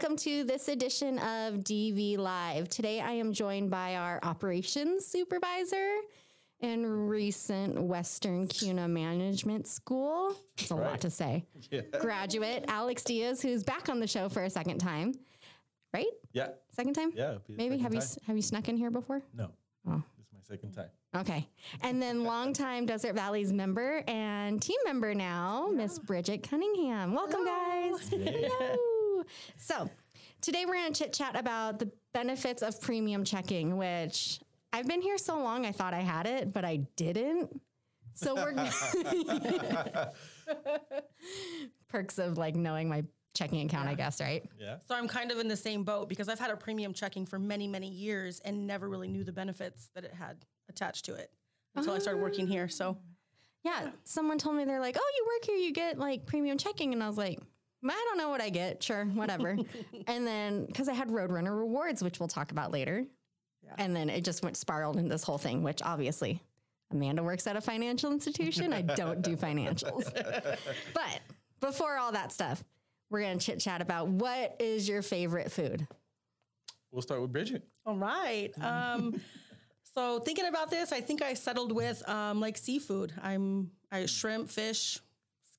welcome to this edition of DV Live. Today I am joined by our operations supervisor and recent Western CUNA Management School. It's a lot to say. Graduate Alex Diaz, who's back on the show for a second time. Right? Yeah. Second time? Yeah, it'll be the Maybe have you time. s- have you snuck in here before? No. Oh. This is my second time. Okay. And then longtime Desert Valley's member and team member now, Miss Bridget Cunningham. Welcome, guys. Hello. So today we're going to chit chat about the benefits of premium checking, which I've been here so long, I thought I had it, but I didn't. So we're perks of like knowing my checking account, I guess, right? Yeah. So I'm kind of in the same boat because I've had a premium checking for many, many years and never really knew the benefits that it had attached to it until I started working here. So Yeah, someone told me they're like, "Oh, you work here, you get like premium checking," and I was like, "I don't know what I get. Sure, whatever." and then because I had Roadrunner rewards, which we'll talk about later, and then it just went spiraled into this whole thing. Which obviously, Amanda works at a financial institution. I don't do financials, but before all that stuff, we're gonna chit chat about what is your favorite food. We'll start with Bridget. all right. Um, so thinking about this, I think I settled with um, like seafood. I'm I shrimp, fish,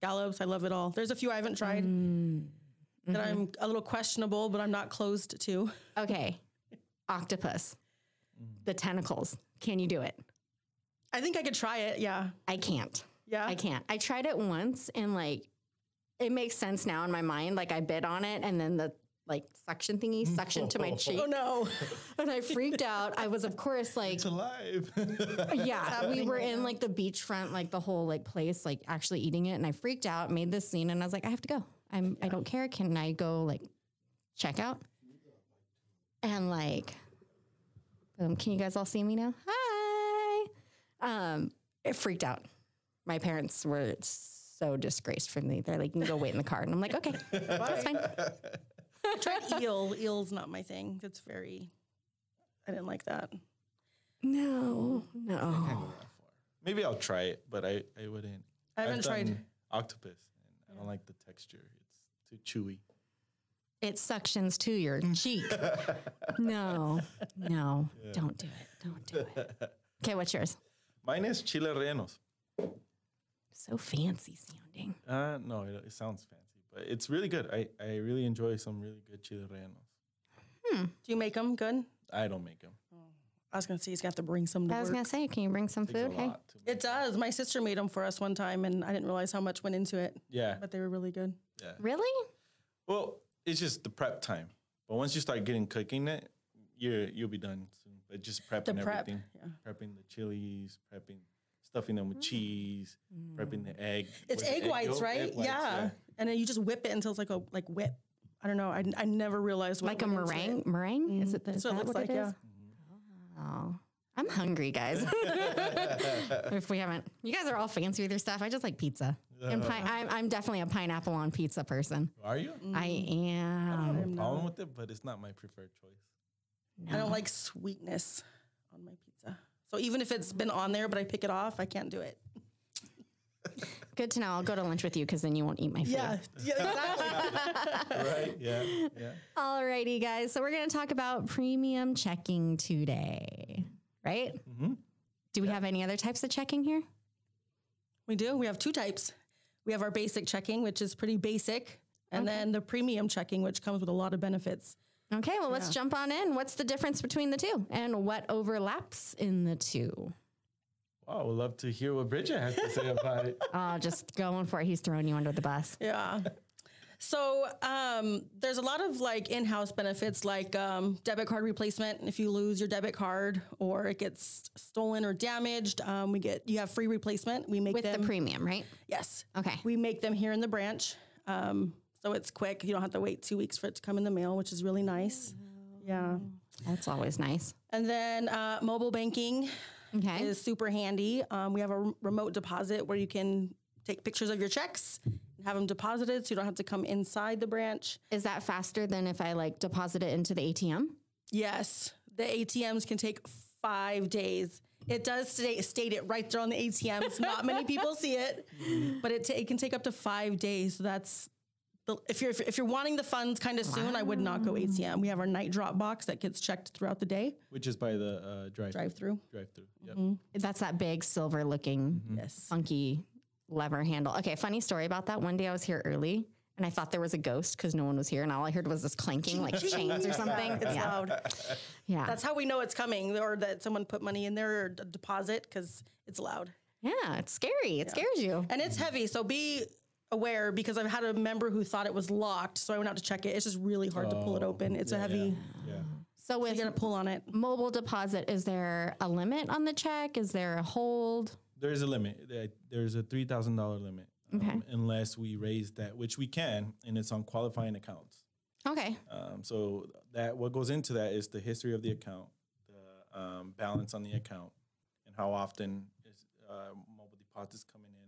scallops. I love it all. There's a few I haven't tried that mm-hmm. I'm a little questionable, but I'm not closed to. Okay, octopus, mm. the tentacles. Can you do it? I think I could try it. Yeah. I can't. Yeah? I can't. I tried it once and like it makes sense now in my mind. Like I bit on it and then the like suction thingy suction to my cheek Oh no. and I freaked out. I was of course like It's alive. yeah, we were in like the beachfront like the whole like place like actually eating it and I freaked out, made this scene and I was like I have to go. I'm I don't care. Can I go like check out? And like boom, can you guys all see me now? Hi. Um it freaked out. My parents were so disgraced from me. They're like, you can go wait in the car. And I'm like, okay, that's fine. I tried eel. Eel's not my thing. That's very. I didn't like that. No, no. Maybe I'll try it, but I, I wouldn't. I haven't I've done tried- octopus, and I don't like the texture. It's too chewy. It suctions to your cheek. No, no, don't do it. Don't do it. Okay, what's yours? Mine is chile rellenos. So fancy sounding. Uh, no, it, it sounds fancy, but it's really good. I, I really enjoy some really good chile rellenos. Hmm. Do you make them good? I don't make them. Oh, I was gonna say he's got to bring some to I was work. gonna say, can you bring some It's a food? Hey, lot to make. It does. My sister made them for us one time, and I didn't realize how much went into it. Yeah. but they were really good. Yeah. really? Well, it's just the prep time. But once you start getting cooking it, you're you'll be done soon. But just prepping The prep, everything. yeah. Prepping the chilies, prepping stuffing them with mm. cheese, prepping the egg. It's was it egg whites, yolk? right? Egg whites, yeah. And then you just whip it until it's like a like whip. I don't know. I, I never realized what Like a went into meringue? it. Meringue? Is it the, mm-hmm. is That's what that it looks what like. it is? Yeah. I'm hungry, guys. if we haven't, you guys are all fancy with your stuff. I just like pizza. And pi- I'm, I'm definitely a pineapple on pizza person. Are you? Mm. I am. I have no problem with it, but it's not my preferred choice. I don't like sweetness on my pizza. So even if it's been on there, but I pick it off, I can't do it. Good to know. I'll go to lunch with you because then you won't eat my food. Yeah, yeah, exactly. right? Yeah. Yeah. Alrighty, guys. So we're going to talk about premium checking today, right? Mm-hmm. Do we have any other types of checking here? we do. We have two types. We have our basic checking, which is pretty basic, and then the premium checking, which comes with a lot of benefits. Okay, well, let's jump on in. What's the difference between the two and what overlaps in the two? Wow, I would love to hear what Bridget has to say about it. Oh, just going for it. He's throwing you under the bus. Yeah. So um, there's a lot of like in-house benefits, like um, debit card replacement. If you lose your debit card or it gets stolen or damaged, um, we get you have free replacement. We make With them the premium, right? yes. Okay. We make them here in the branch, um, so it's quick. You don't have to wait two weeks for it to come in the mail, which is really nice. Yeah. That's always nice. And then uh, mobile banking Okay. is super handy. Um, we have a remote deposit where you can take pictures of your checks and have them deposited, so you don't have to come inside the branch. Is that faster than if I like deposit it into the ATM? Yes, the ATMs can take five days. It does state, state it right there on the ATMs. Not many people see it, but it, ta- it can take up to five days. So that's the, if you're if you're wanting the funds kind of soon, I would not go ATM. We have our night drop box that gets checked throughout the day, Which is by the uh, drive drive through. drive through. Yep. That's that big silver looking, Yes. funky lever handle. Okay, funny story about that. One day I was here early and I thought there was a ghost because no one was here, and all I heard was this clanking, like chains or something. It's yeah, loud. yeah, That's how we know it's coming, or that someone put money in there or d- deposit because it's loud yeah. It's scary. It scares you. and it's heavy. So be aware because I've had a member who thought it was locked, so I went out to check it. It's just really hard to pull it open. It's a heavy. Yeah. So with You got to pull on it. mobile deposit, is there a limit on the check? Is there a hold? There's a limit. There's a three thousand dollar limit. um, Okay. unless we raise that, which we can, and it's on qualifying accounts. Okay. Um, so that what goes into that is the history of the account, the um, balance on the account, and how often is uh, mobile deposits coming in, and so forth.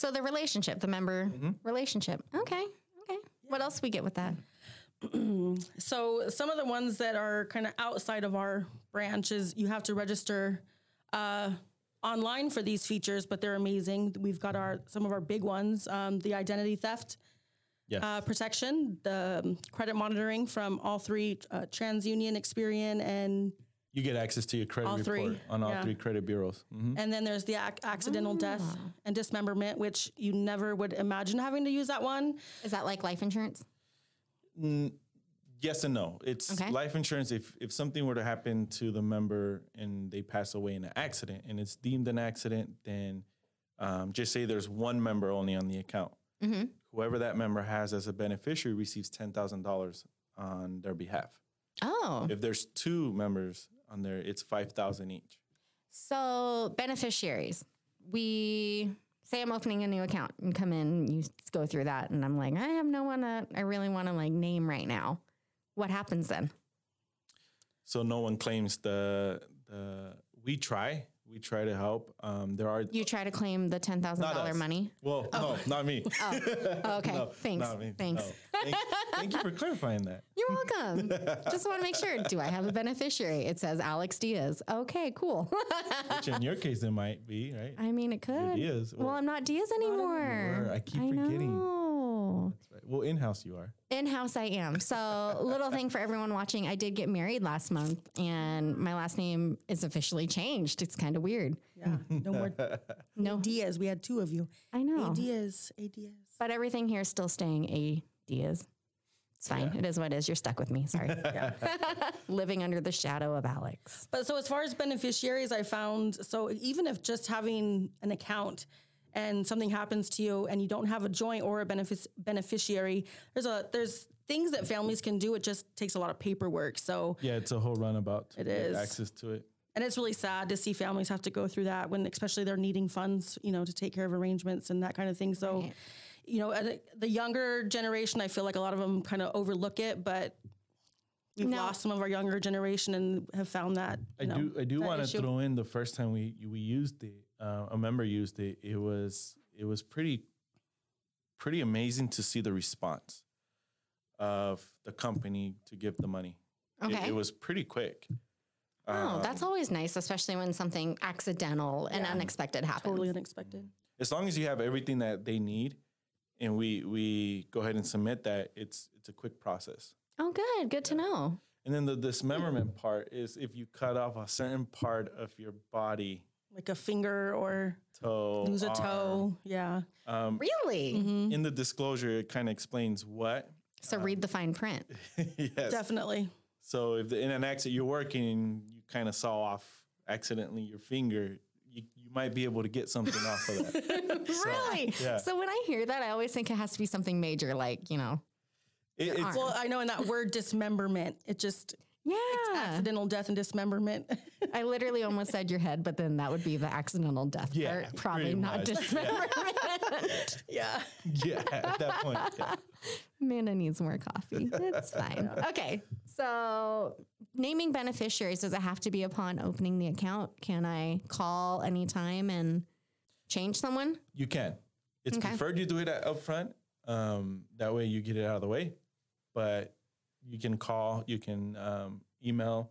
So the relationship, the member relationship. Okay. Okay. What else we get with that? So some of the ones that are kind of outside of our branches, you have to register uh, online for these features, but they're amazing. We've got our some of our big ones: um, the identity theft Yes. uh, protection, the um, credit monitoring from all three uh, TransUnion, Experian, and you get access to your credit all report three, on all yeah. three credit bureaus. Mhm. and then there's the ac- accidental death and dismemberment, which you never would imagine having to use that one. Is that like life insurance? Yes and no. It's Okay. life insurance. If if something were to happen to the member and they pass away in an accident and it's deemed an accident, then um, just say there's one member only on the account. Mm-hmm. Whoever that member has as a beneficiary receives ten thousand dollars on their behalf. Oh, If there's two members on there, it's five thousand each. so beneficiaries. We say I'm opening a new account and come in, you go through that, and I'm like, I have no one that I really want to like name right now. What happens then? So no one claims the the. We try. We try to help. Um, there are You try to claim the ten thousand dollar money. well, no, not me. Oh, okay. No, Thanks. not. Thanks. No. Thank, thank you for clarifying that. You're welcome. Just want to make sure. Do I have a beneficiary? It says Alex Diaz. Okay, cool. Which in your case it might be, right? I mean, it could. Diaz. Well, Well, I'm not Diaz anymore. anymore. I keep forgetting. Know. Right. Well, in house you are. In house, I am. So, little thing for everyone watching I did get married last month, and my last name is officially changed. It's kind of weird. Yeah, no more No, Diaz. We had two of you. I know. A Diaz, A Diaz. But everything here is still staying A Diaz. It's fine. It is what it is. You're stuck with me. Sorry. Living under the shadow of Alex. But so as far as beneficiaries, I found so even if just having an account and something happens to you and you don't have a joint or a benefic- beneficiary, there's a there's things that families can do. It just takes a lot of paperwork. So Yeah, it's a whole runabout. To It get access to it. and it's really sad to see families have to go through that when especially they're needing funds, you know, to take care of arrangements and that kind of thing. So, Right. you know, the younger generation, I feel like a lot of them kind of overlook it, but we've No. lost some of our younger generation and have found that. I know, do. I do want to throw in the first time we we used it. Uh, a member used it. It was it was pretty pretty amazing to see the response of the company to give the money. It- Okay. It, was pretty quick. Oh, Um, that's always nice, especially when something accidental and unexpected happens. totally unexpected. as long as you have everything that they need, and we we go ahead and submit that, it's it's a quick process. Oh, good. Good to know. And then the dismemberment part is if you cut off a certain part of your body, like a finger or toe, lose a arm, toe. Yeah. Um, Really? Mm-hmm. in the disclosure, it kind of explains what. So read the fine print. yes. Definitely. So if the, in an accident you're working and you kind of saw off accidentally your finger, you, you might be able to get something off of that. really? yeah. So when I hear that, I always think it has to be something major, like, you know, It, it's, Well, I know in that word dismemberment, it just yeah. accidental death and dismemberment. I literally almost said your head, but then that would be the accidental death Yeah, part. Probably not much. dismemberment. yeah. yeah, at that point. Yeah. Amanda needs more coffee. It's fine. Okay. So naming beneficiaries, does it have to be upon opening the account? Can I call anytime and change someone? You can. It's Okay. preferred you do it up front. Um, that way you get it out of the way. But you can call, you can um, email.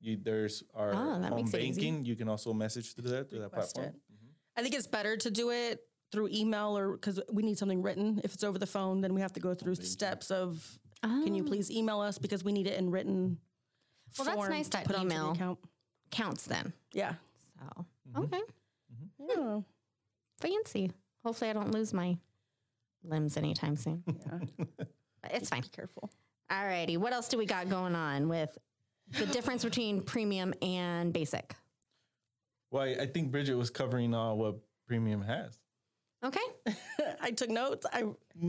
You, there's our Oh, that home makes easy. banking. You can also message through that through that Request platform. it. I think it's better to do it through email or because we need something written. If it's over the phone, then we have to go through steps of can you please oh. email us because we need it in written. Well, that's nice to that put onto the email- account. Counts then. Yeah. So mm-hmm. okay, mm-hmm. Yeah. fancy. Hopefully, I don't lose my limbs anytime soon. Yeah. It's fine. Be careful. Alrighty, what else do we got going on with the difference between premium and basic? Well, I I think Bridget was covering all what premium has. Okay. I took notes. I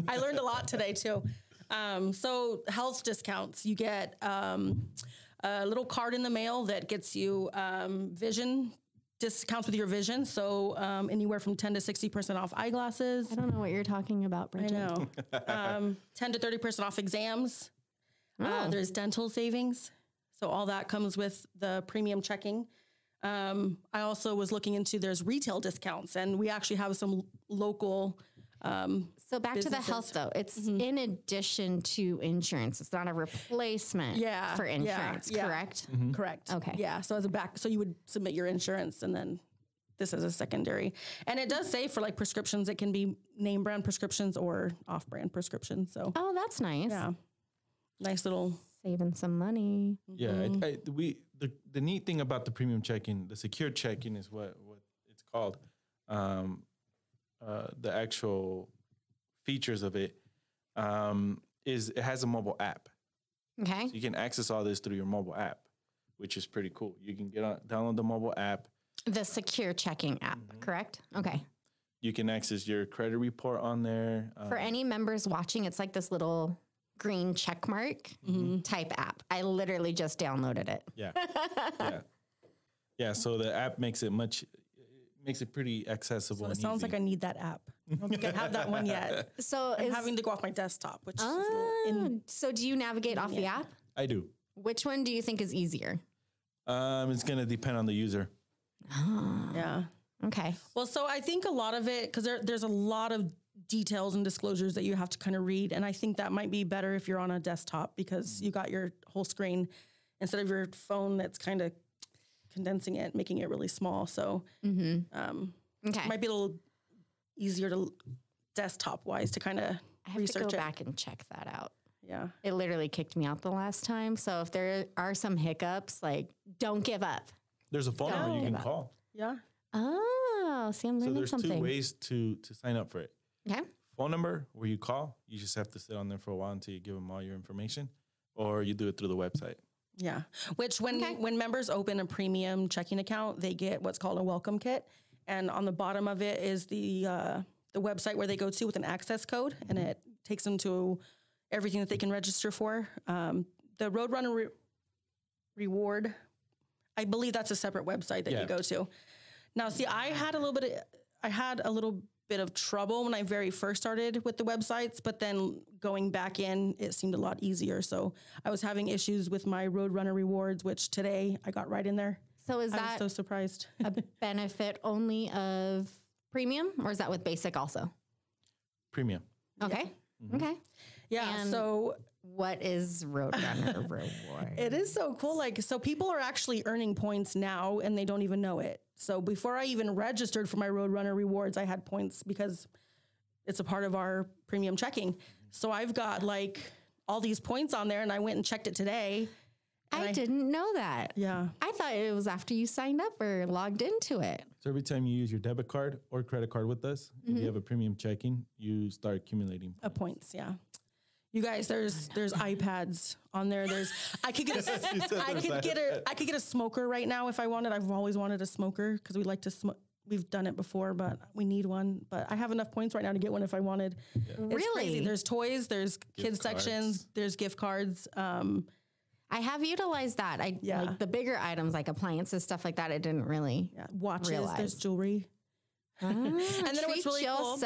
I learned a lot today too. Um, so health discounts, you get um, a little card in the mail that gets you um, vision discounts with your vision. So um, anywhere from ten to sixty percent off eyeglasses. I don't know what you're talking about, Bridget. I Bridget. know. um, 10 to 30% off exams. Uh, Oh. there's dental savings. So all that comes with the premium checking. Um, I also was looking into there's retail discounts, and we actually have some local. Um, So back to the health though. It's in addition to insurance. It's not a replacement yeah, for yeah, insurance, yeah. correct? Correct. Okay. Yeah. So as a back, so you would submit your insurance, and then this is a secondary. And it does say for like prescriptions, it can be name brand prescriptions or off brand prescriptions. So Oh, that's nice. yeah, nice little. Saving some money. Yeah, I, I, we the the neat thing about the premium checking, the secure checking is what what it's called. Um, uh, the actual features of it um, is it has a mobile app, Okay. so you can access all this through your mobile app, which is pretty cool. You can get on download the mobile app. The secure checking app, correct? Okay. You can access your credit report on there. For Um, any members watching, it's like this little green check mark mm-hmm. type app. I literally just downloaded it. yeah, yeah, yeah. So the app makes it much makes it pretty accessible. It and sounds easy. like I need that app. I don't think I have that one yet. So I'm is having to go off my desktop, which is a Oh, in, so do you navigate off the app? I do. Which one do you think is easier? Um, it's gonna depend on the user. Ah. yeah. Okay. Well, so I think a lot of it because there, there's a lot of details and disclosures that you have to kind of read, and I think that might be better if you're on a desktop because you got your whole screen instead of your phone that's kind of condensing it, making it really small. So um, Okay. it might be a little easier to desktop wise to kind of I have to research go it. back and check that out. Yeah. It literally kicked me out the last time. So if there are some hiccups, like don't give up. There's a phone number you can up. call. Yeah. Oh, see, I'm learning So learning there's something. two ways to to sign up for it. Okay. Phone number where you call, you just have to sit on there for a while until you give them all your information, or you do it through the website. Yeah. Which when Okay. when members open a premium checking account, they get what's called a welcome kit, and on the bottom of it is the uh, the website where they go to with an access code, and it takes them to everything that they can register for. Um, the Roadrunner re- reward, I believe that's a separate website that Yeah. you go to. Now, see, I had a little bit of I had a little bit of trouble when I very first started with the websites, but then going back in, it seemed a lot easier. So I was having issues with my Roadrunner rewards, which today I got right in there. So is I was that so surprised. a benefit only of premium or is that with basic also? Premium. Okay. Okay. Mm-hmm. yeah. And- so What is Roadrunner reward? It is so cool. Like, so people are actually earning points now and they don't even know it. So before I even registered for my Roadrunner rewards, I had points because it's a part of our premium checking. So I've got like all these points on there and I went and checked it today. I, I- didn't know that. Yeah. I thought it was after you signed up or logged into it. So every time you use your debit card or credit card with us, if you have a premium checking, you start accumulating. Uh, points, yeah. You guys, there's there's iPads on there. There's I could get a, I could get a I could get a smoker right now if I wanted. I've always wanted a smoker because we like to smoke. We've done it before, but we need one. But I have enough points right now to get one if I wanted. It's Really? crazy. There's toys. There's kids cards. sections. There's gift cards. Um, I have utilized that. I Yeah. like the bigger items like appliances, stuff like that. I didn't really. yeah, watches. Realize. There's jewelry. and then it was really cool.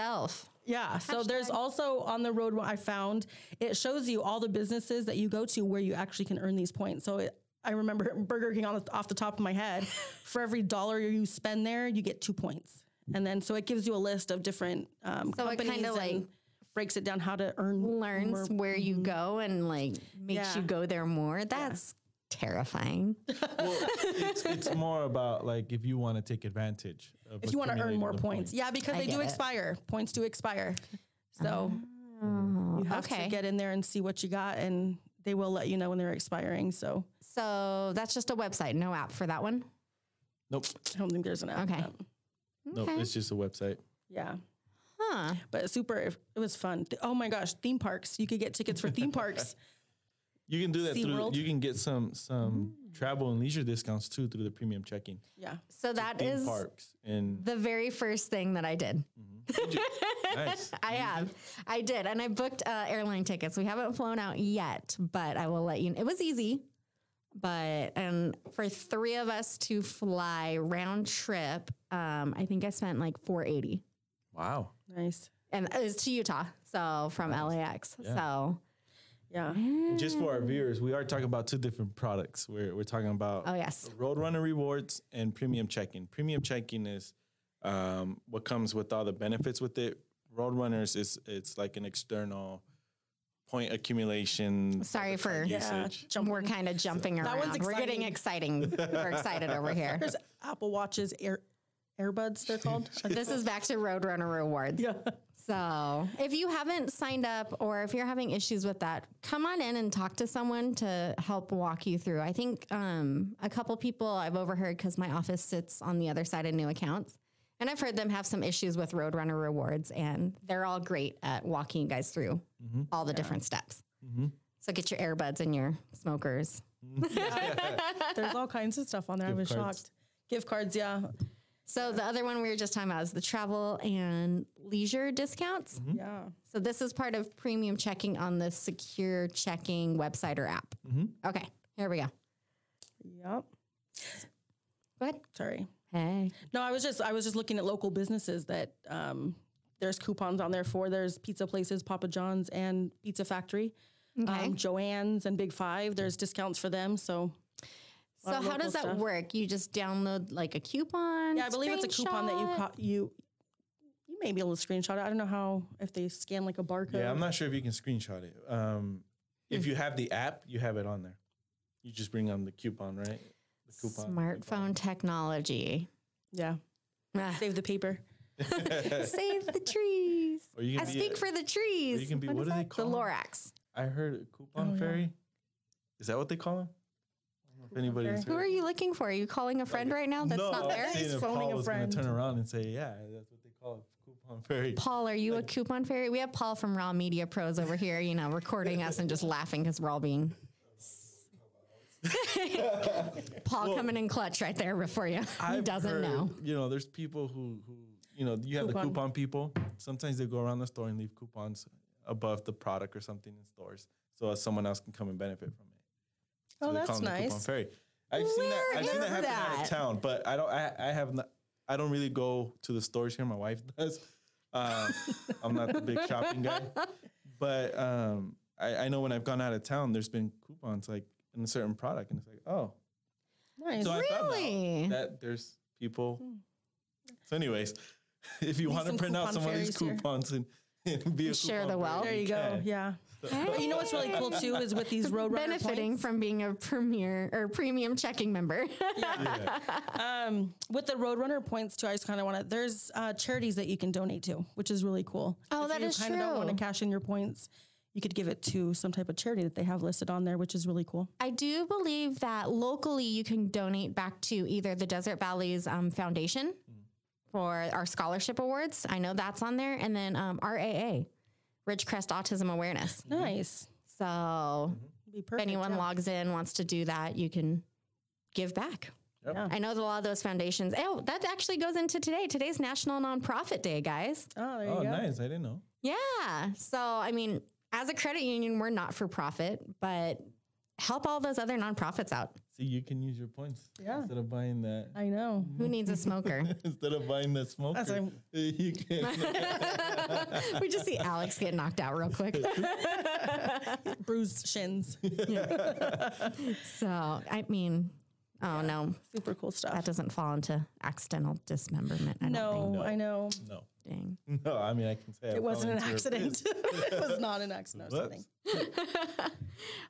Yeah. So there's also on the road what I found, it shows you all the businesses that you go to where you actually can earn these points. So it, I remember Burger King on the, off the top of my head, for every dollar you spend there, you get two points. And then so it gives you a list of different um, So it companies kinda, and like, breaks it down how to earn Learns where you go and like makes Yeah. you go there more. That's terrifying. it's, it's more about like if you want to take advantage of if you want to earn more the points. Yeah, because I they do it. expire. Points do expire. So Oh, you have okay. to get in there and see what you got, and they will let you know when they're expiring. So so that's just a website, no app for that one. Nope. I don't think there's an app. for Okay. that. Nope. Okay. It's just a website. Yeah. Huh. But super, it was fun. Oh my gosh, theme parks. You could get tickets for theme parks. You can do that through. SeaWorld. You can get some some travel and leisure discounts too through the premium checking. Yeah. So that Theme is parks and the very first thing that I did. nice. I have. I did. And I booked uh, airline tickets. We haven't flown out yet, but I will let you know. It was easy. But and for three of us to fly round trip, um, I think I spent like 480. Wow. Nice. And it was to Utah. So from LAX. So Yeah. Just for our viewers, we are talking about two different products. We're we're talking about oh yes. Roadrunner rewards and premium checking. Premium checking is um, what comes with all the benefits with it. Roadrunners is it's like an external point accumulation. Sorry for Yeah. usage. We're kind of jumping That one's around. We're getting exciting. We're excited over here. There's Apple Watches, Air Airbuds, they're called. This is back to Roadrunner rewards. yeah. So, if you haven't signed up or if you're having issues with that, come on in and talk to someone to help walk you through. I think um, a couple people I've overheard because my office sits on the other side of new accounts. And I've heard them have some issues with Roadrunner rewards, and they're all great at walking you guys through mm-hmm. all the different steps. Mm-hmm. So, get your earbuds and your smokers. Mm-hmm. There's all kinds of stuff on there. I was cards. shocked. Gift cards, yeah. So, the other one we were just talking about is the travel and leisure discounts. Yeah. So this is part of premium checking on the secure checking website or app. Okay, here we go. Yep. Go ahead. Sorry. Hey. No, I was just I was just looking at local businesses that um, there's coupons on there for. There's pizza places, Papa John's and Pizza Factory, Okay. um, Joanne's and Big Five. There's discounts for them. So so how local does that stuff. work? You just download like a coupon? yeah, I believe it's a coupon that you screenshot? ca- you you may be able to screenshot it. I don't know how if they scan like a barcode. Yeah, I'm not sure if you can screenshot it. Um, if you have the app, you have it on there. You just bring on the coupon, right? The coupon. Smartphone technology. Yeah. Ah, Save the paper. Save the trees. Or you I be speak a- for the trees. you can be- What do they that? call The 'em? Lorax. I heard a coupon Oh, yeah. fairy. Is that what they call them? I don't know if anybody's fairy. Who are you looking for? Are you calling a friend right now that's no, not there? saying He's if phoning Paul a was going to friend. turn around and say, "Yeah, that's what they call a coupon fairy." Paul, are you a coupon fairy? We have Paul from Raw Media Pros over here, you know, recording us and just laughing because we're all being. Paul coming in clutch right there before you. He I've doesn't heard, know. You know, there's people who, who you know, you have the Coupon. coupon people. Sometimes they go around the store and leave coupons above the product or something in stores, so someone else can come and benefit from it. So Oh, that's call them the coupon nice. fairy. I've seen that. I've seen that happen out of town, but I don't. I, I have not. I don't really go to the stores here. My wife does. Um, I'm not the big shopping guy, but um, I, I know when I've gone out of town, there's been coupons like in a certain product, and it's like, oh, Nice. so I found Really? out that there's people. So, anyways, if you Need want to print out some of these fairies here. coupons and, and be a Share the wealth. fairy, there you go. can. Yeah. But you know what's really cool too is with these Roadrunner Benefiting points. from being a premier or premium checking member. Um, with the Roadrunner points too, I just kind of want to. There's uh, charities that you can donate to, which is really cool. Oh, if that you is kinda Don't want to cash in your points. You could give it to some type of charity that they have listed on there, which is really cool. I do believe that locally you can donate back to either the Desert Valleys um, Foundation for our scholarship awards. I know that's on there. And then um, RAA, Ridgecrest Autism Awareness. Mm-hmm. Nice. So mm-hmm. Be if anyone yeah. logs in, wants to do that, you can give back. Yeah. I know that a lot of those foundations. Oh, that actually goes into today. Today's National Nonprofit Day, guys. Oh, there oh, you Oh, go. nice! I didn't know. Yeah. So, I mean, as a credit union, we're not for profit, but help all those other nonprofits out. See, you can use your points Yeah. instead of buying that. I know. Who needs a smoker? Instead of buying the smoker, That's a- you can. we just see Alex get knocked out real quick. Bruised shins. So, I mean, oh no, Super cool stuff. that doesn't fall into accidental dismemberment. I don't No, I know. no. Dang. no. I mean, I can say It fell wasn't an accident. it was not an accident or something.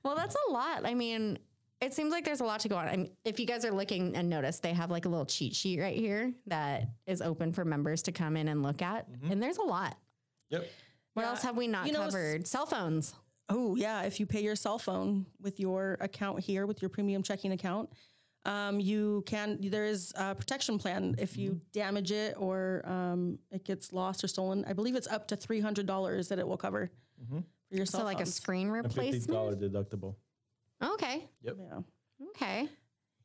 Well, that's a lot. I mean, it seems like there's a lot to go on. I mean, if you guys are looking and notice, they have like a little cheat sheet right here that is open for members to come in and look at. And there's a lot. Yep. What Yeah, else have we not you know, covered? Cell phones. Oh, yeah. If you pay your cell phone with your account here, with your premium checking account, um, you can, there is a protection plan. If you damage it or um, it gets lost or stolen, I believe it's up to $300 that it will cover Hmm. for your cell phone. So like a phones. screen A fifty replacement. dollar deductible. Okay. Yep. Yeah. Okay.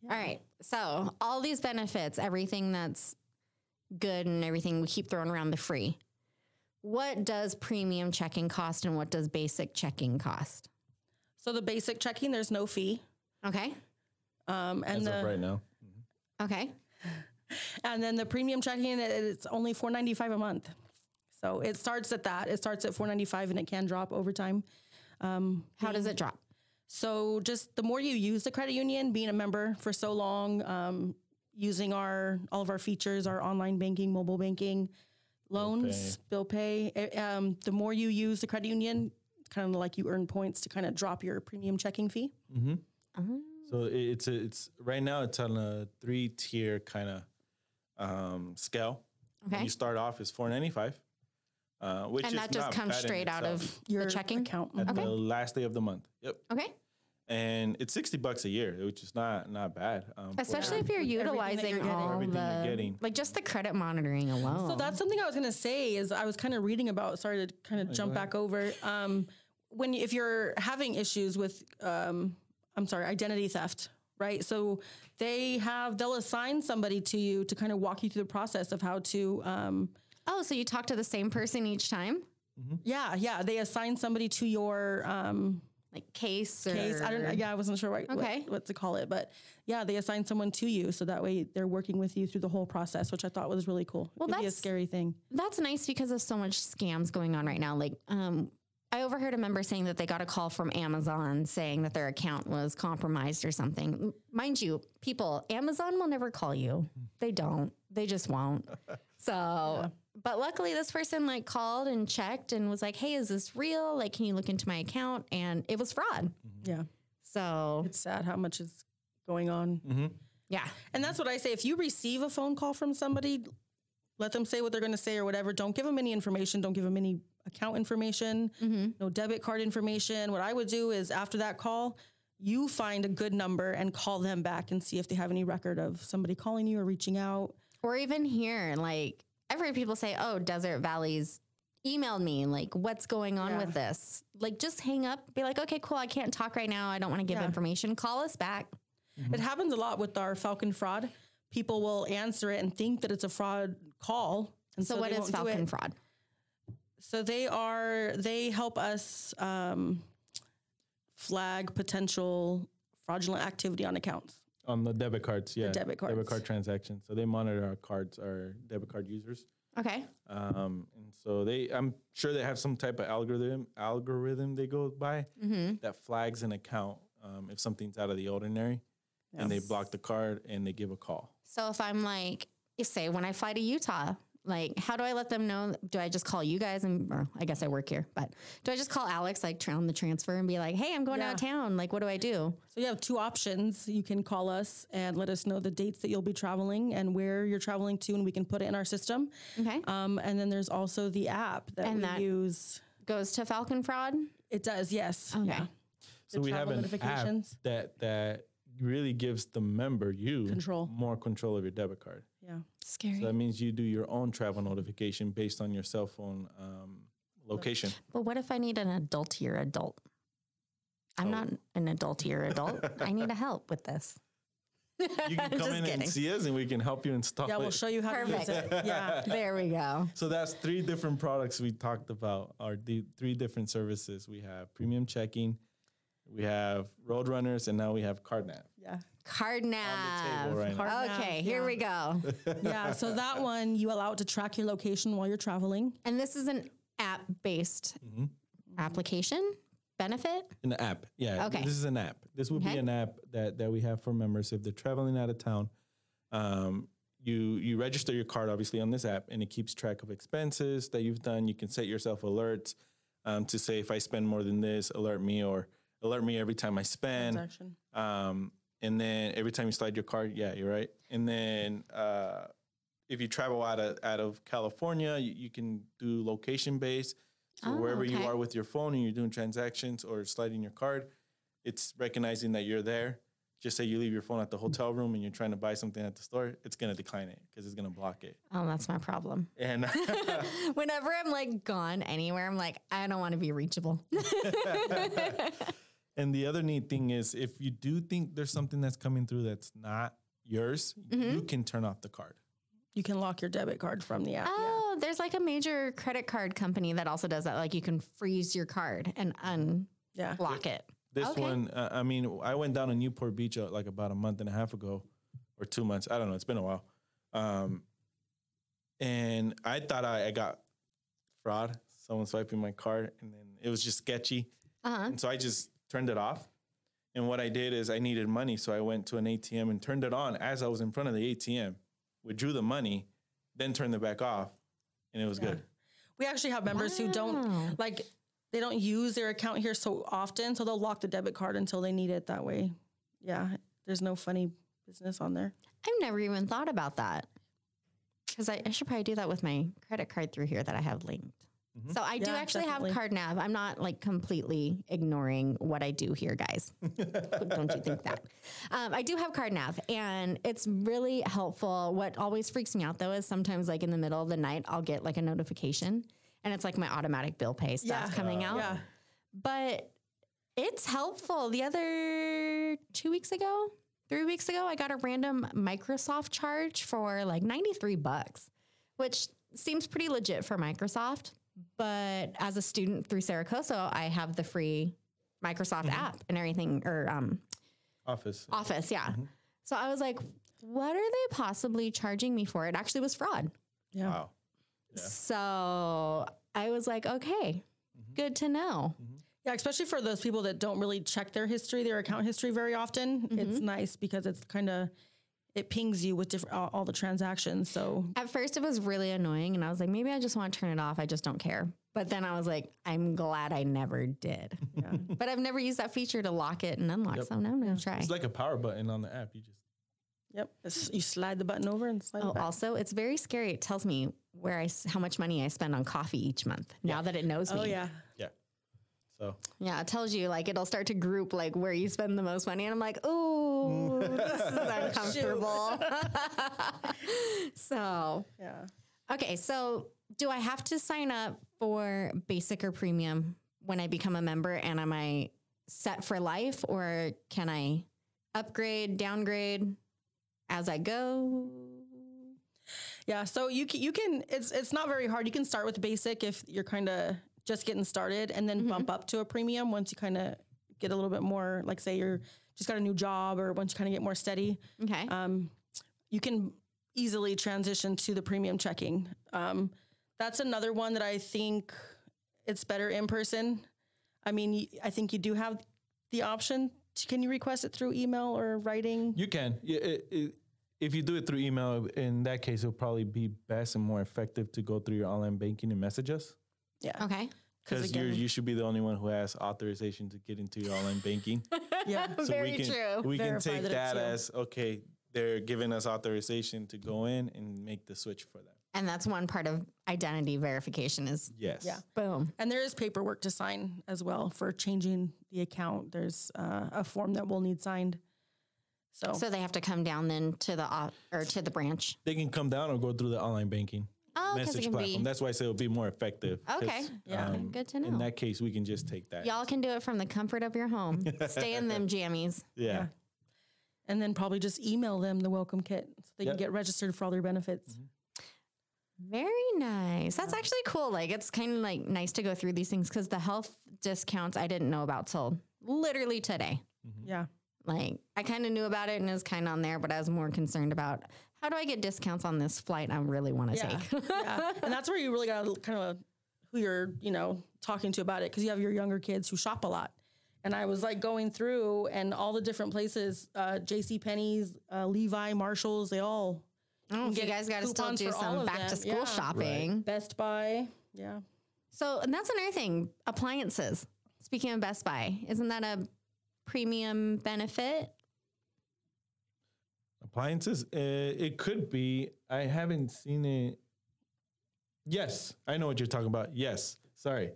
All right. So all these benefits, everything that's good and everything we keep throwing around the free. What does premium checking cost and what does basic checking cost? So the basic checking, there's no fee. Okay. Um, and As the of right now. Okay. and then the premium checking, it's only four ninety five a month. So it starts at that. It starts at four ninety five, and it can drop over time. How does it drop? So just the more you use the credit union, being a member for so long, um, using our all of our features, our online banking, mobile banking, loans, bill pay, eh, um, the more you use the credit union, kind of like you earn points to kind of drop your premium checking fee. So it's a, it's right now it's on a three tier kind of um, scale. When Okay. you start off is four ninety five, uh, which And is that just not comes straight out of Your the checking account. at Okay. the last day of the month. Yep, Okay. and it's sixty bucks a year, which is not not bad. Um, for Especially if you're everything utilizing you're getting. all Everything you're the getting. like just the credit monitoring alone. So that's something I was gonna say is I was kind of reading about. Sorry to kind of jump back over. Um, when if you're having issues with, um, I'm sorry, identity theft, right? So they have they'll assign somebody to you to kind of walk you through the process of how to. Um, oh, so you talk to the same person each time? yeah, yeah, they assign somebody to your um, Like case or case. I don't. Yeah, I wasn't sure what, Okay. what what to call it, but yeah, they assign someone to you so that way they're working with you through the whole process, which I thought was really cool. Well, be a scary thing. That's nice because of so much scams going on right now. Like, um, I overheard a member saying that they got a call from Amazon saying that their account was compromised or something. Mind you, people, Amazon will never call you. They don't. They just won't. So, but luckily, this person like called and checked and was like, "Hey, is this real? Like, can you look into my account?" And it was fraud. Mm-hmm. Yeah, So, it's sad how much is going on. Mm-hmm. yeah, And that's what I say. If you receive a phone call from somebody, let them say what they're going to say or whatever. Don't give them any information. Don't give them any account information, mm-hmm. no debit card information. What I would do is after that call, you find a good number and call them back and see if they have any record of somebody calling you or reaching out. Or even here, like I've heard people say, "Oh, Desert Valley's emailed me. Like, what's going on Yeah. with this?" Like, just hang up. Be like, "Okay, cool. I can't talk right now. I don't want to give Yeah. information. Call us back." It happens a lot with our Falcon fraud. People will answer it and think that it's a fraud call. And So, so, what is Falcon fraud? So they are they help us um, flag potential fraudulent activity on accounts. On the debit cards. Yeah, debit debit cards. card transactions. So they monitor our cards, our debit card users. Okay. Um, and so they, I'm sure they have some type of algorithm algorithm they go by Mm-hmm. that flags an account um, if something's out of the ordinary, and they block the card and they give a call. So if I'm like, you say when I fly to Utah, like, how do I let them know? Do I just call you guys and, or I guess I work here, but do I just call Alex like on the transfer and be like, "Hey, I'm going out of town. Like, what do I do?" So you have two options. You can call us and let us know the dates that you'll be traveling and where you're traveling to, and we can put it in our system. Okay. Um, and then there's also the app that And we that- use. Goes to Falcon Fraud. It does, yes. Okay. Yeah. So we have travel an app notifications. that that really gives the member you Control. more control of your debit card. Yeah. Scary. So that means you do your own travel notification based on your cell phone um, location. But what if I need an adultier adult? I'm Oh. not an adultier adult. I need a help with this. You can come in kidding. and see us, and we can help you install Yeah, we'll show you how to use Perfect. it. Yeah. There we go. So that's three different products we talked about. Are the three different services we have: premium checking, we have Roadrunners, and now we have CardNav. Yeah. Card nav. right now. Card nav, okay, here yeah. we go. Yeah. So that one you allow it to track your location while you're traveling. And this is an app based Mm-hmm. application benefit. An app, yeah. Okay. This is an app. This would Okay. be an app that that we have for members if they're traveling out of town. Um, you you register your card obviously on this app, and it keeps track of expenses that you've done. You can set yourself alerts um, to say if I spend more than this, alert me, or alert me every time I spend. Transaction. Um, and then every time you slide your card, yeah, you're right. And then uh, if you travel out of out of California, you, you can do location based. So Oh, wherever you are with your phone and you're doing transactions or sliding your card, it's recognizing that you're there. Just say you leave your phone at the hotel room and you're trying to buy something at the store, it's gonna decline it because it's gonna block it. Oh, that's my problem. And Whenever I'm like gone anywhere, I'm like, I don't want to be reachable. And the other neat thing is, if you do think there's something that's coming through that's not yours, Mm-hmm. you can turn off the card. You can lock your debit card from the app. Oh, there's like a major credit card company that also does that. Like you can freeze your card and Yeah. unlock it. This Okay. one, uh, I mean, I went down to Newport Beach uh, like about a month and a half ago, or two months. I don't know. It's been a while. Um, and I thought I, I got fraud. Someone swiping my card, and then it was just sketchy. Uh huh. And so I just turned it off. And what I did is I needed money, so I went to an ATM and turned it on as I was in front of the ATM, withdrew the money, then turned it back off, and it was good. We actually have members who don't like they don't use their account here so often, so they'll lock the debit card until they need it that way. Yeah. There's no funny business on there. I've never even thought about that because I, I should probably do that with my credit card through here that I have linked. So I do actually definitely. have card nav. I'm not like completely ignoring what I do here, guys. Don't you think that? Um, I do have card nav, and it's really helpful. What always freaks me out though is sometimes like in the middle of the night, I'll get like a notification, and it's like my automatic bill pay stuff Yeah. coming out. Yeah. But it's helpful. The other two weeks ago, three weeks ago, I got a random Microsoft charge for like 93 bucks, which seems pretty legit for Microsoft. But as a student through Cerro Coso, I have the free Microsoft mm-hmm. app and everything, or um, Office. Office, yeah. Mm-hmm. So I was like, what are they possibly charging me for? It actually was fraud. Yeah. Wow. So I was like, okay, mm-hmm. good to know. Yeah, especially for those people that don't really check their history, their account history very often. It's nice because it's kind of it pings you with different all, all the transactions. So At first, it was really annoying, and I was like, maybe I just want to turn it off. I just don't care. But then I was like, I'm glad I never did. but I've never used that feature to lock it and unlock. So now I'm gonna try. It's like a power button on the app. You just yep, it's, you slide the button over and slide Oh, it back. also, it's very scary. It tells me where I how much money I spend on coffee each month. Now that it knows oh, me, Oh yeah, yeah. So yeah, it tells you like it'll start to group like where you spend the most money, and I'm like, this is uncomfortable. so yeah. Okay, so do I have to sign up for basic or premium when I become a member and am I set for life or can I upgrade, downgrade as I go? Yeah, so you can, you can it's it's not very hard. You can start with basic if you're kind of just getting started, and then mm-hmm. bump up to a premium once you kind of get a little bit more. Like say you're just got a new job, or once you kind of get more steady, Okay. um, you can easily transition to the premium checking. Um, that's another one that I think it's better in person. I mean, I think you do have the option. To, can you request it through email or writing? you can. Yeah, it, it, if you do it through email, in that case, it'll probably be best and more effective to go through your online banking and message us. Yeah, okay. Because again- you should be the only one who has authorization to get into your online banking. yeah. Very we can, true. We can take that that as okay. They're giving us authorization to go in and make the switch for them. And that's one part of identity verification is Yes. Yeah. boom. And there is paperwork to sign as well for changing the account. There's uh, a form that we'll need signed. So, So they have to come down then to the or to the branch. They can come down or go through the online banking Oh, because it message can platform. be. That's why I say it'll be more effective. Okay. Yeah. Um, good to know. In that case, we can just take that. Y'all can do it from the comfort of your home. Stay in them jammies. Yeah. and then probably just email them the welcome kit so they Yep. can get registered for all their benefits. Mm-hmm. Very nice. That's actually cool. Like it's kind of like nice to go through these things because the health discounts I didn't know about till literally today. Mm-hmm. Yeah. Like I kind of knew about it and it was kind of on there, but I was more concerned about how do I get discounts on this flight I really want to Yeah. take. yeah. And that's where you really got to kind of who you're, you know, talking to about it because you have your younger kids who shop a lot. And I was like going through and all the different places, uh, J.C. Penney's, uh, Levi, Marshalls, they all Oh, if you guys got to still do some of back to school Yeah. shopping. Best Buy. Yeah. So, and that's another thing appliances. Speaking of Best Buy, isn't that a premium benefit? Appliances, uh, it could be. I haven't seen it. Yes, I know what you're talking about. Yes, sorry,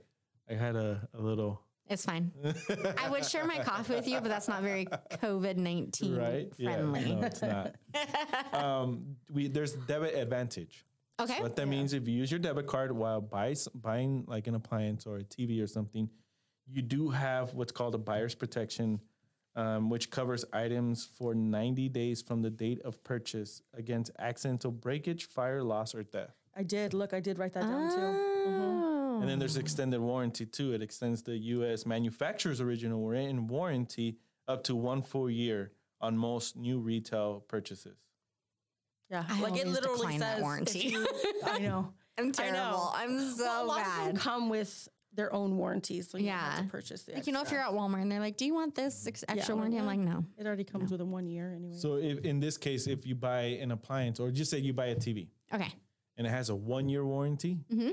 I had a, a little It's fine. I would share my coffee with you, but that's not very COVID nineteen right. friendly. Yeah, no, it's not. um, we there's debit advantage. Okay. What that means, if you use your debit card while buys, buying like an appliance or a TV or something, you do have what's called a buyer's protection, um, which covers items for 90 days from the date of purchase against accidental breakage, fire, loss, or death. I did. Look, I did write that down too. Oh. And then there's extended warranty too. It extends the U.S. manufacturer's original written warranty up to one full year on most new retail purchases. Yeah, I like it always literally decline that says. warranty. you- I know. I'm terrible. I'm so Well, a lot of them bad. come with their own warranties, so you don't have Yeah. to purchase the Like you know, if you're at Walmart and they're like, "Do you want this ex- extra well, warranty?" I'm like, "No." it already comes with a one year anyway. So if, in this case, if you buy an appliance or just say you buy a TV Okay. and it has a one year warranty, mm-hmm.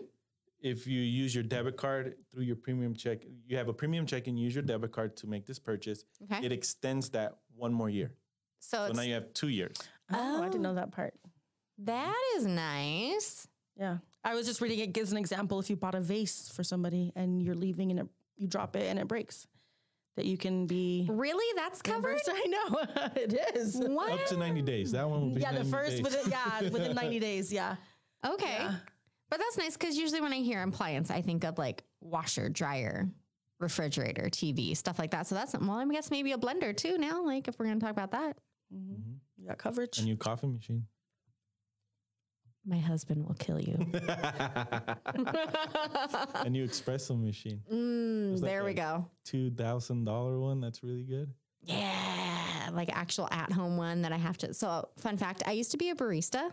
if you use your debit card through your premium check, you have a premium check and use your debit card to make this purchase, Okay. it extends that one more year. So, So now you have two years. oh, I didn't know oh. that part. that is nice. Yeah, I was just reading. It gives an example. If you bought a vase for somebody and you're leaving and it, you drop it and it breaks, that you can be Really, that's covered. reimbursed. I know it is. What? Up to 90 days. That one will be Yeah, the first days. within yeah within ninety days. Yeah, Okay. Yeah. But that's nice because usually when I hear appliance, I think of like washer, dryer, refrigerator, TV, stuff like that. So that's well, I guess maybe a blender too now. Like if we're gonna talk about that, mm-hmm. you got coverage. a new coffee machine. My husband will kill you. a new espresso machine. Mm, like there we go. $2,000 one. That's really good. Yeah, like actual at home one that I have to. So, fun fact: I used to be a barista.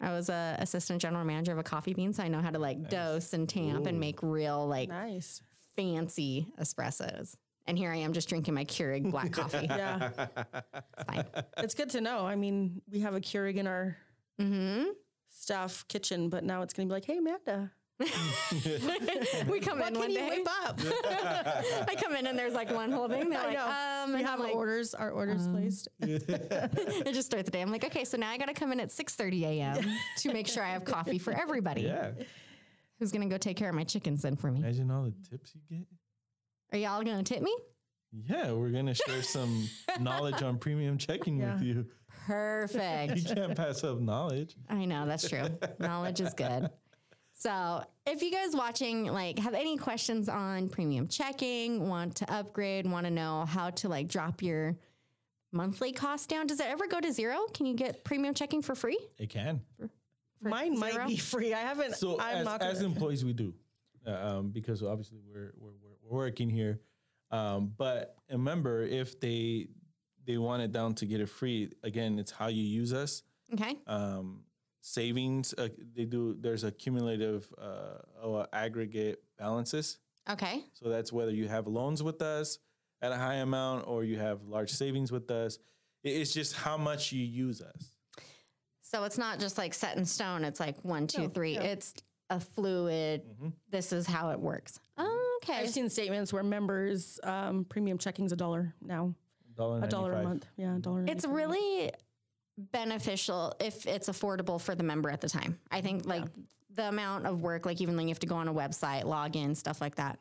I was a assistant general manager of a coffee bean, so I know how to like dose and tamp and make real like nice. fancy espressos. And here I am just drinking my Keurig black coffee. Yeah, It's fine. it's good to know. I mean, we have a Keurig in our hmm staff kitchen, but now it's going to be like, hey, Amanda, We come what in can one you day. whip up? I come in and there's like one whole thing. They're I like, know. um, we have I'm like, orders, our orders placed. I just start the day. I'm like, okay, so now I got to come in at 6:30 a.m. to make sure I have coffee for everybody. Yeah. Who's gonna go take care of my chickens then for me? Imagine all the tips you get. Are y'all gonna tip me? Yeah, we're gonna share some knowledge on premium checking Yeah. with you. You can't pass up knowledge. I know that's true. Knowledge is good. So, if you guys watching like have any questions on premium checking, want to upgrade, want to know how to like drop your monthly cost down, does it ever go to zero? Can you get premium checking for free? It can. Mine zero? might be free. I haven't. So I'm as, not gonna, employees, we do, uh, um, because obviously we're, we're we're we're working here. Um, but remember, if they they want it down to get it free, again, it's how you use us. Okay. Um, savings, uh, they do. There's a cumulative uh, or aggregate balances. Okay. So that's whether you have loans with us at a high amount or you have large savings with us. It's just how much you use us. So it's not just like set in stone. It's like one, two, No, three. yeah. It's a fluid. This is how it works. Oh, okay. I've seen statements where members um, premium checking's a dollar now, Dollar a dollar a month. Yeah, a dollar. it's really beneficial if it's affordable for the member at the time. I think like the amount of work, like even when you have to go on a website, log in, stuff like that,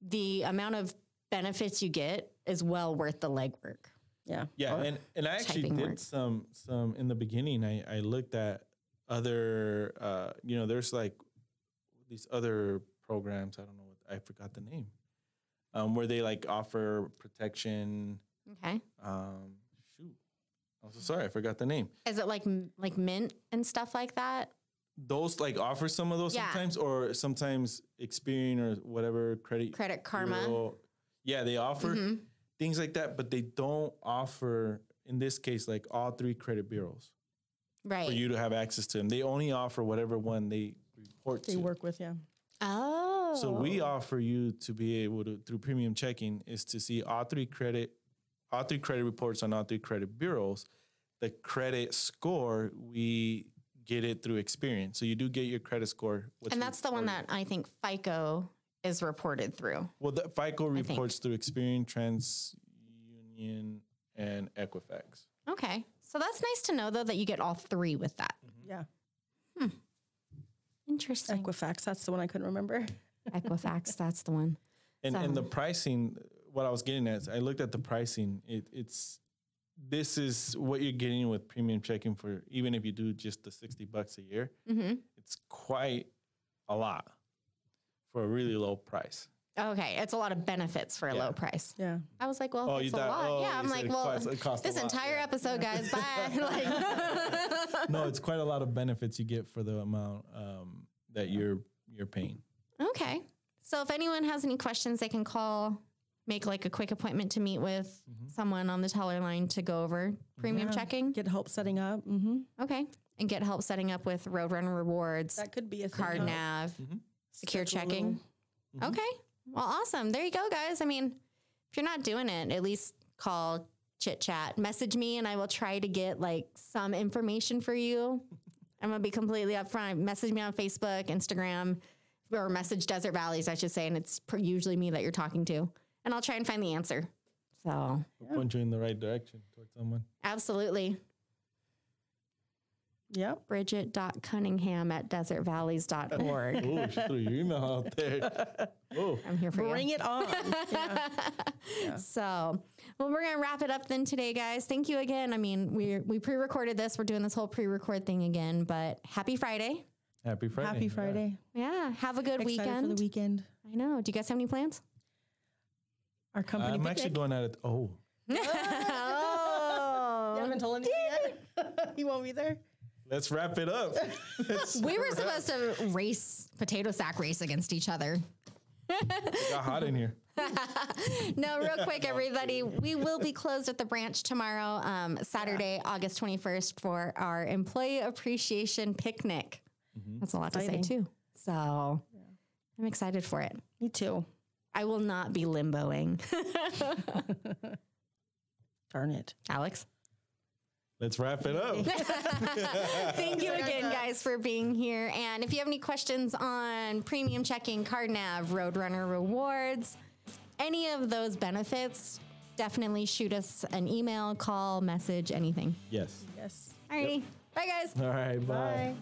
the amount of benefits you get is well worth the legwork. yeah. Yeah, and, and I actually did work. some some in the beginning. I, I looked at other uh, you know, there's like these other programs. I don't know what I forgot the name. Um, where they like offer protection. Okay. Um, shoot, I'm so sorry, I forgot the name. Is it like like mint and stuff like that? Those like offer some of those Yeah. sometimes, or sometimes Experian or whatever credit Credit Karma. Bureau. Yeah, they offer Mhm. things like that, but they don't offer in this case like all three credit bureaus. Right. for you to have access to them. They only offer whatever one they report They to. work with, yeah. oh. So we offer you to be able to through premium checking is to see all three credit all three credit reports on all three credit bureaus. The credit score we get it through Experian. So you do get your credit score. and that's the one that I think FICO is reported through. Well, the FICO reports through Experian, TransUnion, and Equifax. Okay. So that's nice to know though that you get all three with that. Mm-hmm. Yeah. Hmm. Interesting. Equifax. That's the one I couldn't remember. Equifax, that's the one. And and the pricing, what I was getting at, is I looked at the pricing. It, it's this is what you're getting with premium checking for even if you do just the sixty bucks a year. Mm-hmm. It's quite a lot for a really low price. Okay, it's a lot of benefits for a Yeah. low price. Yeah. I was like, well, Oh, it's a thought- lot. oh, yeah, I'm like, well, costs- it costs this lot, entire yeah. episode, guys, bye. like, no, it's quite a lot of benefits you get for the amount um, that you're you're paying. okay. So if anyone has any questions, they can call, make like a quick appointment to meet with Mm-hmm. someone on the teller line to go over premium Yeah. checking. Get help setting up. Mm-hmm. Okay. And get help setting up with Roadrunner rewards, That could be a card nav, secure Schedule checking. little- Okay. Well, awesome. There you go, guys. I mean, if you're not doing it, at least call, chit chat, message me, and I will try to get like some information for you. I'm gonna be completely upfront. Message me on Facebook, Instagram, or message Desert Valleys, I should say, and it's usually me that you're talking to, and I'll try and find the answer. So, Point you in the right direction towards someone. absolutely. Yep. Bridget.cunningham at desertvalleys.org. Oh, she threw your email out there. Oh, I'm here for you. Bring it on. yeah. So, well, we're gonna wrap it up then today, guys. Thank you again. I mean, we we pre-recorded this. We're doing this whole pre-record thing again, but happy Friday. happy Friday. Happy Yeah. Friday. Yeah, have a good Excited weekend. for the weekend. I know. Do you guys have any plans? Our company I'm actually picnic. going at it. Oh, You oh, haven't told anyone yet. you won't be there. let's wrap it up. We were supposed to race potato sack race against each other. it got hot in here. No, real quick, everybody. We will be closed at the branch tomorrow, um, Saturday, August 21st, for our employee appreciation picnic. That's a lot to say, too. So I'm excited for it. Me too. I will not be limboing. Darn it. Alex? Let's wrap it up. Thank you again, guys, for being here. And if you have any questions on premium checking, card nav, Roadrunner rewards, any of those benefits, definitely shoot us an email, call, message, anything. yes. Yes. all Alrighty. Bye, guys. All right. bye. Bye.